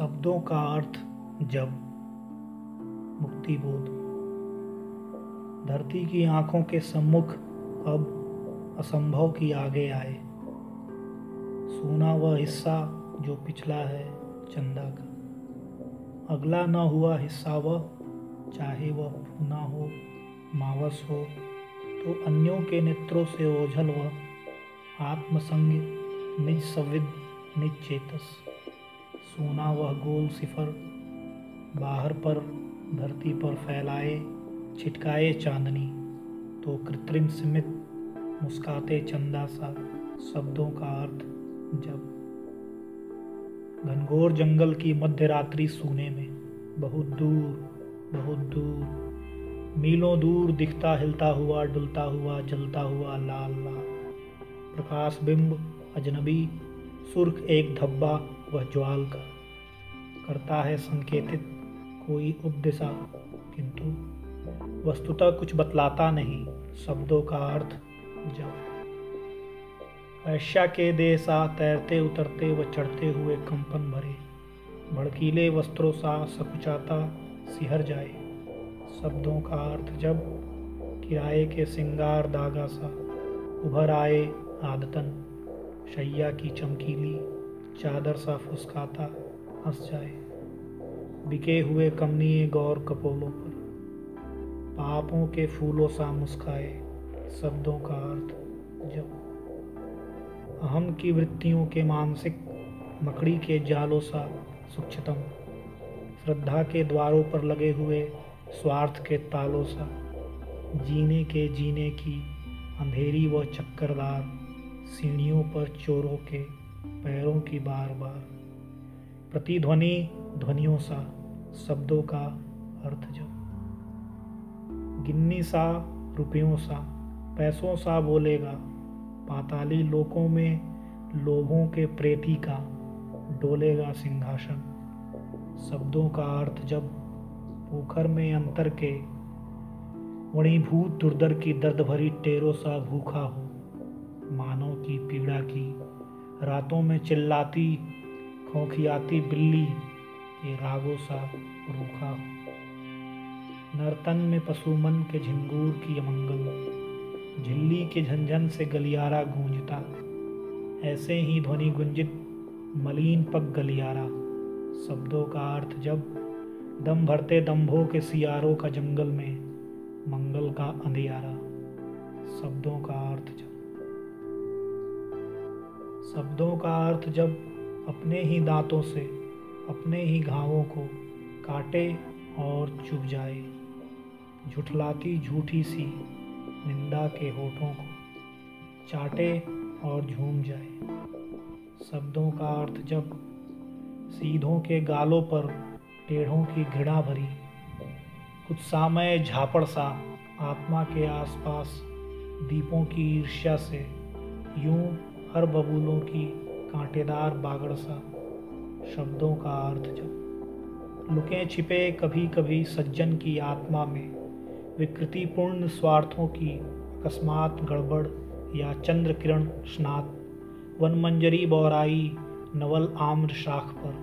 शब्दों का अर्थ जब मुक्ति बोध धरती की आँखों के सम्मुख अब असंभव की आगे आए। सोना वह हिस्सा जो पिछला है चंदा का अगला न हुआ हिस्सा वह, चाहे वह पूना हो, मावस हो तो अन्यों के नेत्रों से ओझल वह, आत्मसंग निज संविद, निज चेतस। सोना वह गोल सिफर बाहर पर, धरती पर फैलाए छिटकाए चांदनी। तो कृत्रिम सीमित मुस्काते चंदा सा शब्दों का अर्थ जब। घनघोर जंगल की मध्य रात्रि सोने में बहुत दूर बहुत दूर। मीलों दूर दिखता हिलता हुआ, डुलता हुआ, जलता हुआ लाल लाल प्रकाश बिंब, अजनबी, सुर्ख एक धब्बा वह ज्वाल का। करता है संकेतित कोई उपदिशा, किंतु वस्तुतः कुछ बतलाता नहीं, शब्दों का अर्थ जब ऐशा के देह सा तैरते उतरते व चढ़ते हुए कंपन भरे। भड़कीले वस्त्रों सा सकुचाता सिहर जाए। शब्दों का अर्थ जब किराए के सिंगार दागा सा, उभर आए आदतन, शैया की चमकीली चादर सा फुसकाता हंस जाए। बिके हुए कमनीय गौर कपोलों पर, पापों के फूलों सा मुस्काए, शब्दों का अर्थ जब अहम की वृत्तियों के मानसिक, मकड़ी के जालों सा सूक्ष्मतम श्रद्धा के द्वारों पर लगे हुए स्वार्थ के तालों सा, जीने के जीने की अंधेरी व चक्करदार सीढ़ियों पर चोरों के पैरों की बार बार। प्रतिध्वनि ध्वनियों सा, शब्दों का अर्थ जो। गिन्नी सा, रुपयों सा, पैसों सा बोलेगा। पाताली लोकों में लोभों के प्रेती का डोलेगा सिंहासन। शब्दों का अर्थ जब पोखर में अंतर के, वणीभूत दुर्दर की दर्द भरी टेरों सा भूखा हो। मानव की पीड़ा की रातों में चिल्लाती, खोखियाती बिल्ली के रागों सा रूखा। नर्तन में पशुमन के झिंगूर की अमंगल झिल्ली के झंझन से गलियारा गूंजता। ऐसे ही ध्वनि गुंजित, मलिन पग गलियारा। शब्दों का अर्थ जब, दम भरते दम्भों के सियारों का जंगल में मंगल का अंधियारा। शब्दों का अर्थ जब शब्दों का अर्थ जब अपने ही दांतों से, अपने ही घावों को काटे और चुभ जाए, झुठलाती झूठी सी निंदा के होठों को चाटे और झूम जाए। शब्दों का अर्थ जब सीधों के गालों पर टेढ़ों की घृणा भरी उत्साहमय झापड़ सा आत्मा के आसपास दीपों की ईर्ष्या से यूँ हर बबूलों की कांटेदार बागड़ सा शब्दों का अर्थ जब लुके छिपे कभी कभी सज्जन की आत्मा में विकृतिपूर्ण स्वार्थों की अकस्मात गड़बड़ या चंद्र किरण स्नात। वन मंजरी बौराई नवल आम्र शाख पर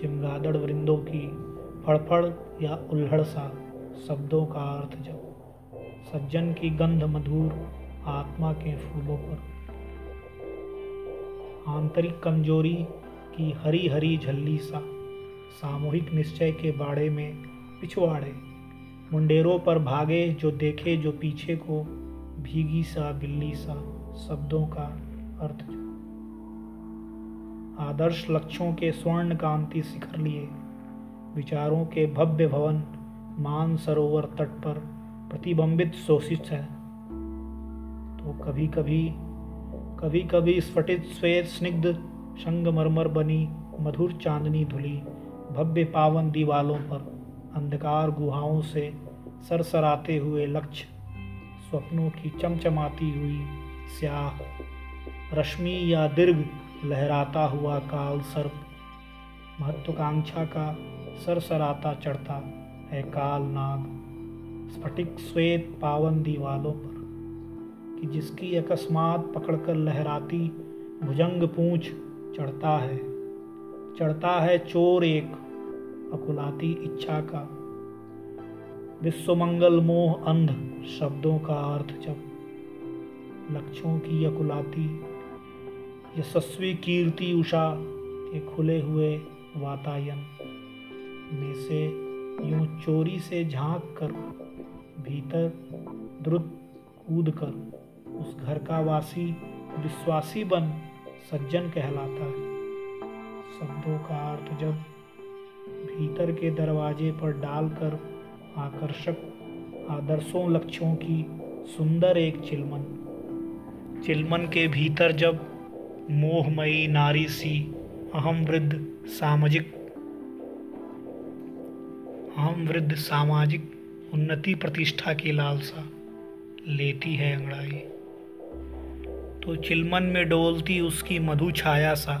चिमगादड़ वृंदों की फड़फड़ या उल्हड़ सा शब्दों का अर्थ जब सज्जन की गंध मधुर आत्मा के फूलों पर आंतरिक कमज़ोरी की हरी हरी झल्ली सा, सामूहिक निश्चय के बाड़े में पिछवाड़े। मुंडेरों पर भागे जो देखे जो पीछे को, भीगी सा, बिल्ली सा, शब्दों का अर्थ। आदर्श लक्ष्यों के स्वर्ण कांति शिखर लिए, विचारों के भव्य भवन, मान सरोवर तट पर प्रतिबंबित शोषित है। तो कभी कभी कभी कभी स्फटित श्वेत स्निग्ध संगमरमर बनी, मधुर चांदनी धुली, भव्य पावन दीवालों पर अंधकार गुहाओं से सरसराते हुए लक्ष्य, स्वप्नों की चमचमाती हुई स्याह, रश्मि या दीर्घ लहराता हुआ काल सर्प, महत्वाकांक्षा का सरसराता चढ़ता है काल नाग। स्फटिक श्वेत पावन दीवालों पर कि जिसकी अकस्मात पकड़कर लहराती भुजंग पूछ चढ़ता है। चढ़ता है चोर एक अकुलाती इच्छा का। विश्वमंगल मोह अंध शब्दों का अर्थ जब लक्ष्यों की अकुलाती यशस्वी कीर्ति उषा के खुले हुए वातायन में से यूँ चोरी से झाँक कर भीतर द्रुत कूद कर उस घर का वासी, विश्वासी बन, सज्जन कहलाता है। शब्दों का अर्थ जब भीतर के दरवाजे पर डालकर आकर्षक आदर्शों, लक्ष्यों की सुंदर एक चिलमन। चिलमन के भीतर जब मोहमयी नारी सी, अहम वृद्ध सामाजिक, अहम वृद्ध सामाजिक उन्नति प्रतिष्ठा की लालसा लेती है अंगड़ाई। तो चिलमन में डोलती उसकी मधु छाया सा,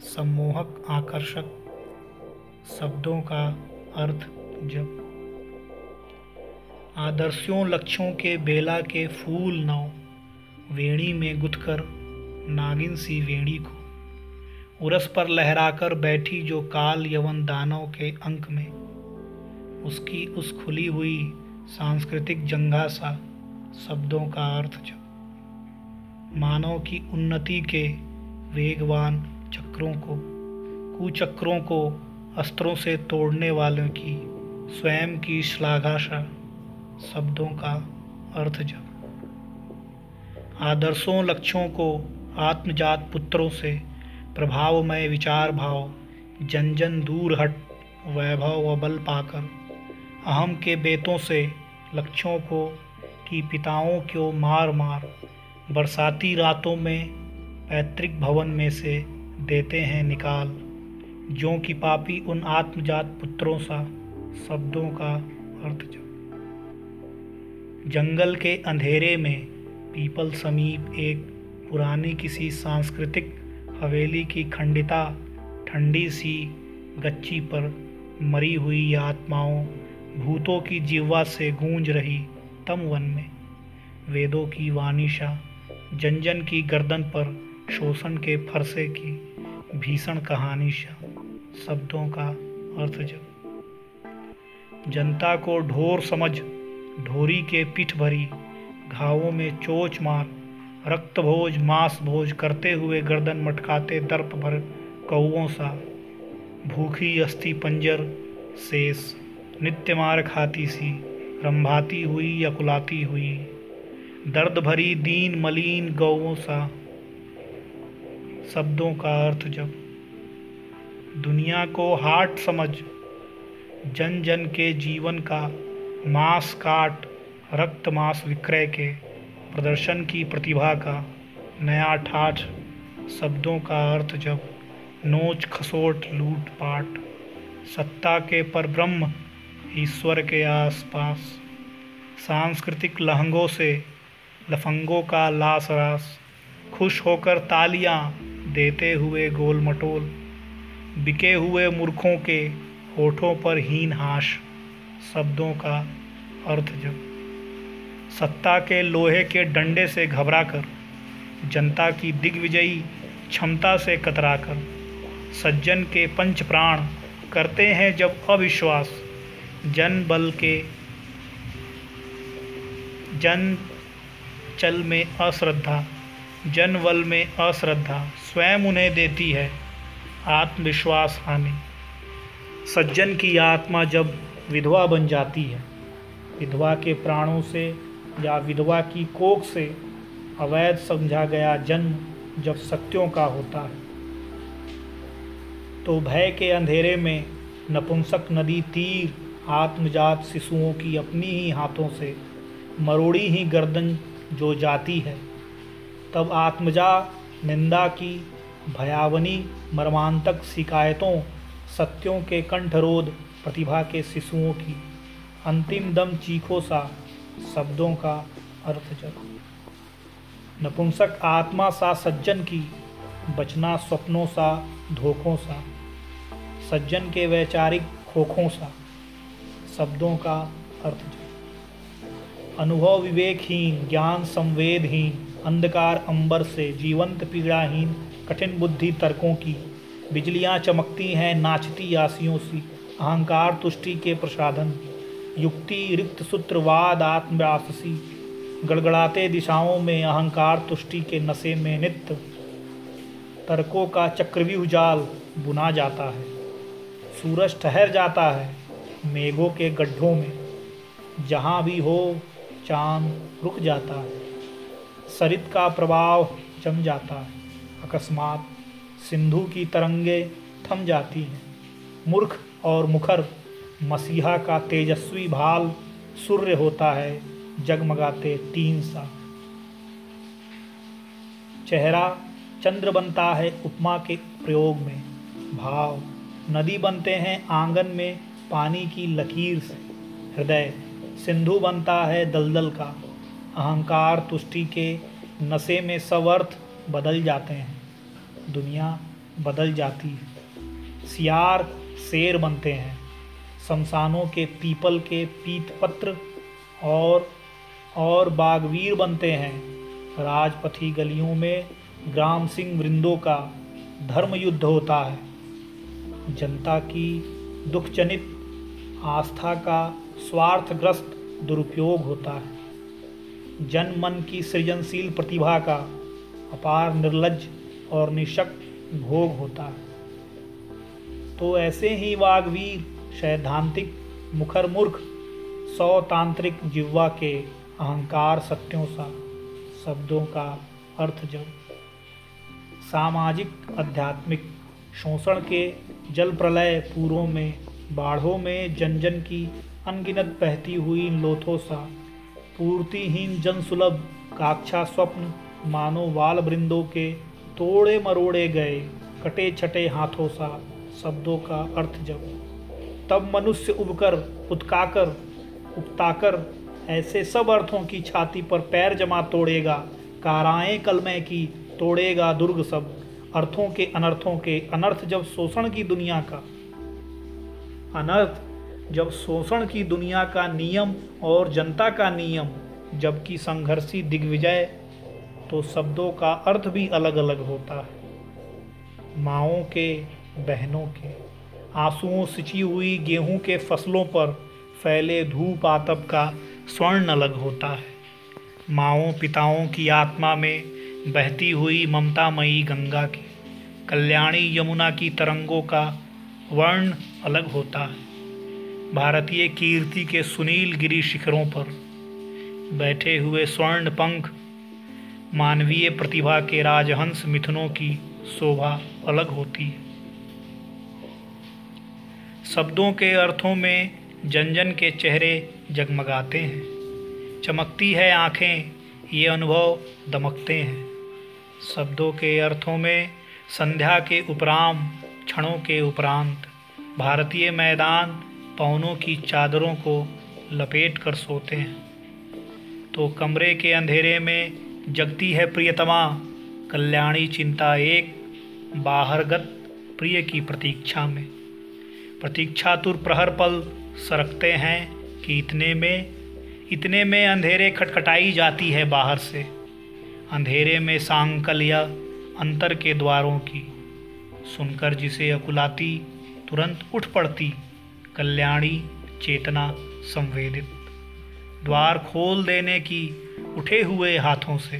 सम्मोहक आकर्षक शब्दों का अर्थ जब आदर्शों लक्ष्यों के बेला के फूल नौ वेणी में गुथकर नागिन सी वेणी को। उरस पर लहराकर बैठी जो काल यवन दानव के अंक में, उसकी उस खुली हुई सांस्कृतिक जंगा सा शब्दों का अर्थ जब मानव की उन्नति के वेगवान चक्रों को, कुचक्रों को, अस्त्रों से तोड़ने वालों की स्वयं की श्लाघाशा, शब्दों का अर्थ जब आदर्शों, लक्ष्यों को आत्मजात पुत्रों से प्रभावमय विचार भाव जन जन दूर हट वैभव व बल पाकर, अहम के बेतों से लक्ष्यों को, कि पिताओं को मार मार बरसाती रातों में पैतृक भवन में से देते हैं निकाल जो कि पापी उन आत्मजात पुत्रों सा शब्दों का अर्थ जंगल के अंधेरे में पीपल समीप एक पुरानी किसी सांस्कृतिक हवेली की खंडिता, ठंडी सी गच्ची पर मरी हुई आत्माओं, भूतों की जीवा से गूंज रही तम वन में, वेदों की वानिशा जन जन की गर्दन पर शोषण के फरसे की भीषण कहानीशा शब्दों का अर्थ जब। जनता को ढोर समझ, ढोरी के पीठ भरी, घावों में चोच मार रक्त भोज मांस भोज करते हुए गर्दन मटकाते दर्प भर कौओं सा, भूखी अस्थि पंजर शेष, नित्य मार खाती सी, रंभाती हुई या कुलाती हुई। दर्द भरी दीन मलिन गौओं सा, शब्दों का अर्थ जब दुनिया को हाट समझ, जन जन के जीवन का मांस काट, रक्त मांस विक्रय के प्रदर्शन की प्रतिभा का नया ठाठ, शब्दों का अर्थ जब नोच खसोट लूट पाट। सत्ता के पर ब्रह्म ईश्वर के आसपास। सांस्कृतिक लहंगों से लफंगों का लास रास, खुश होकर तालियाँ देते हुए गोल मटोल बिके हुए मूर्खों के होठों पर हीन हाश, शब्दों का अर्थ जब। सत्ता के लोहे के डंडे से घबराकर, जनता की दिग्विजयी क्षमता से कतराकर, सज्जन के पंच प्राण करते हैं जब अविश्वास, जन बल के, जन चल में अश्रद्धा जन बल में अश्रद्धा स्वयं उन्हें देती है, आत्मविश्वास हानि। सज्जन की आत्मा जब विधवा बन जाती है, विधवा के प्राणों से या विधवा की कोख से अवैध समझा गया जन्म जब सत्यों का होता है। तो भय के अंधेरे में नपुंसक नदी तीर आत्मजात शिशुओं की अपनी ही हाथों से, मरोड़ी ही गर्दन जो जाती है, तब आत्मजा, निंदा की भयावनी मर्मांतक शिकायतों, सत्यों के कंठरोध, प्रतिभा के शिशुओं की अंतिम दम चीखों सा शब्दों का अर्थ जग। नपुंसक आत्मा सा सज्जन की, बचना स्वप्नों सा धोखों सा, सज्जन के वैचारिक खोखों सा शब्दों का अर्थ जग। अनुभव विवेकहीन ज्ञान संवेदहीन अंधकार अंबर से जीवंत पीड़ाहीन, कठिन बुद्धि तर्कों की। बिजलियाँ चमकती हैं नाचती आसियों सी, अहंकार तुष्टि के प्रसाधन युक्ति, रिक्त सूत्रवाद आत्मव्यासी गड़गड़ाते दिशाओं में अहंकार तुष्टि के नशे में नित्य। तर्कों का चक्रव्यूह जाल बुना जाता है। सूरज ठहर जाता है मेघों के गड्ढों में। जहाँ भी हो चाँद रुक जाता है। सरित का प्रभाव जम जाता है। अकस्मात सिंधु की तरंगे थम जाती हैं। मूर्ख और मुखर, मसीहा का तेजस्वी भाल सूर्य होता है जगमगाते तीन सा चेहरा चंद्र बनता है उपमा के प्रयोग में। भाव, नदी बनते हैं आँगन में पानी की लकीर से। हृदय सिंधु बनता है दलदल का। अहंकार तुष्टि के नशे में सब अर्थ बदल जाते हैं। दुनिया बदल जाती है। सियार शेर बनते हैं। शमशानों के पीपल के पीत पत्र और और बागवीर बनते हैं। राजपथी गलियों में ग्राम सिंह वृंदों का धर्म युद्ध होता है। जनता की दुखजनित आस्था का स्वार्थग्रस्त दुरुपयोग होता है। जन मन की सृजनशील प्रतिभा का अपार निर्लज और निशक भोग होता है। तो ऐसे ही वागवीर, सैद्धांतिक मुखर मूर्ख सौतांत्रिक जिह्वा के अहंकार सत्यों सा शब्दों का अर्थ जब सामाजिक, आध्यात्मिक शोषण के जल प्रलय पूरों में, बाढ़ों में जन जन की अनगिनत बहती हुई लोथों सा। पूर्तिहीन जन सुलभ काक्षा स्वप्न मानो वाल वृंदों के तोड़े मरोड़े गए कटे छटे हाथों सा शब्दों का अर्थ जब। तब मनुष्य उबकर उत्काकर उकताकर ऐसे सब अर्थों की छाती पर पैर जमा तोड़ेगा। काराएँ कलमे की तोड़ेगा दुर्ग सब। अर्थों के अनर्थों के अनर्थ जब शोषण की दुनिया का। अनर्थ जब शोषण की दुनिया का नियम और जनता का नियम, जबकि संघर्षी दिग्विजय तो शब्दों का अर्थ भी अलग अलग होता है। माओ के, बहनों के, आंसुओं सिंची हुई गेहूँ के फ़सलों पर फैले धूप आतप का स्वर्ण अलग होता है। माओ पिताओं की आत्मा में बहती हुई ममतामयी गंगा की कल्याणी यमुना की तरंगों का वर्ण अलग होता है। भारतीय कीर्ति के सुनील गिरी शिखरों पर बैठे हुए स्वर्ण पंख, मानवीय प्रतिभा के राजहंस मिथुनों की शोभा अलग होती है। शब्दों के अर्थों में जन जन के चेहरे जगमगाते हैं। चमकती है आँखें, ये अनुभव दमकते हैं। शब्दों के अर्थों में संध्या के उपराम, क्षणों के उपरांत, भारतीय मैदान पवनों की चादरों को लपेट कर सोते हैं। तो कमरे के अंधेरे में जगती है प्रियतमा, कल्याणी चिंता एक, बाहरगत प्रिय की प्रतीक्षा में। प्रतीक्षातुर प्रहर पल सरकते हैं कि इतने में इतने में अंधेरे खटखटाई जाती है बाहर से। अंधेरे में सांकल या अंतर के द्वारों की, सुनकर जिसे अकुलाती तुरंत उठ पड़ती। कल्याणी चेतना संवेदित। द्वार खोल देने की उठे हुए हाथों से,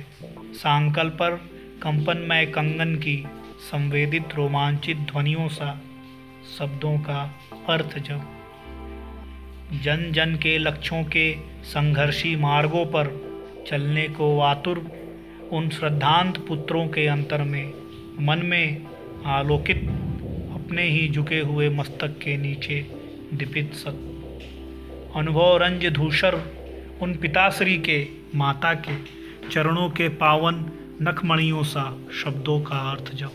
सांकल पर कंपनमय कंगन की संवेदित रोमांचित ध्वनियों सा शब्दों का अर्थ जब जन जन के लक्ष्यों के संघर्षी मार्गों पर चलने को आतुर उन श्रद्धांत पुत्रों के अंतर में, मन में आलोकित, अपने ही झुके हुए मस्तक के नीचे दीपित सत। अनुभव रंज धूषर उन पिताश्री के, माता के, चरणों के पावन नखमणियों सा शब्दों का अर्थ जब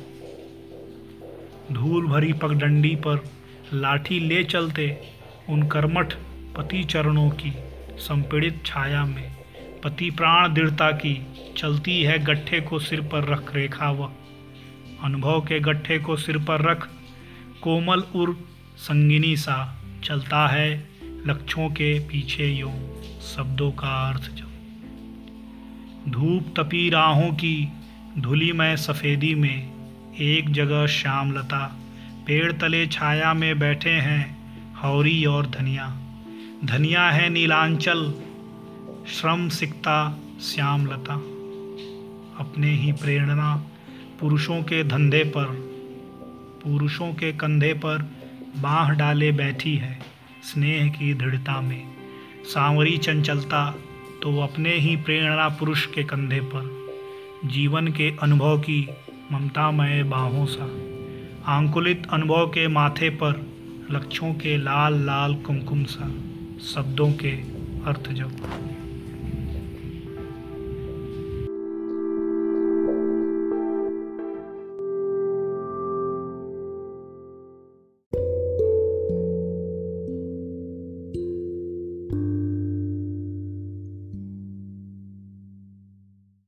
धूल भरी पगडंडी पर लाठी ले चलते उन कर्मठ पति चरणों की, संपीड़ित छाया में पति प्राण दृढ़ता की चलती है गट्ठे को सिर पर रख रेखा व अनुभव के गट्ठे को सिर पर रख कोमल उर संगिनी सा चलता है लक्ष्यों के पीछे यो शब्दों का अर्थ जो। धूप तपी राहों की, धुली में सफ़ेदी में, एक जगह श्याम लता पेड़ तले छाया में बैठे हैं हौरी और धनिया। धनिया है नीलांचल, श्रम सिकता श्यामलता। अपने ही प्रेरणा पुरुषों के धंधे पर, पुरुषों के कंधे पर बाह डाले बैठी है स्नेह की दृढ़ता में। सांवरी चंचलता तो अपने ही प्रेरणा पुरुष के कंधे पर। जीवन के अनुभव की ममतामय बाहों सा। आंकुलित अनुभव के माथे पर लक्ष्यों के लाल लाल कुमकुम सा। शब्दों के अर्थ जब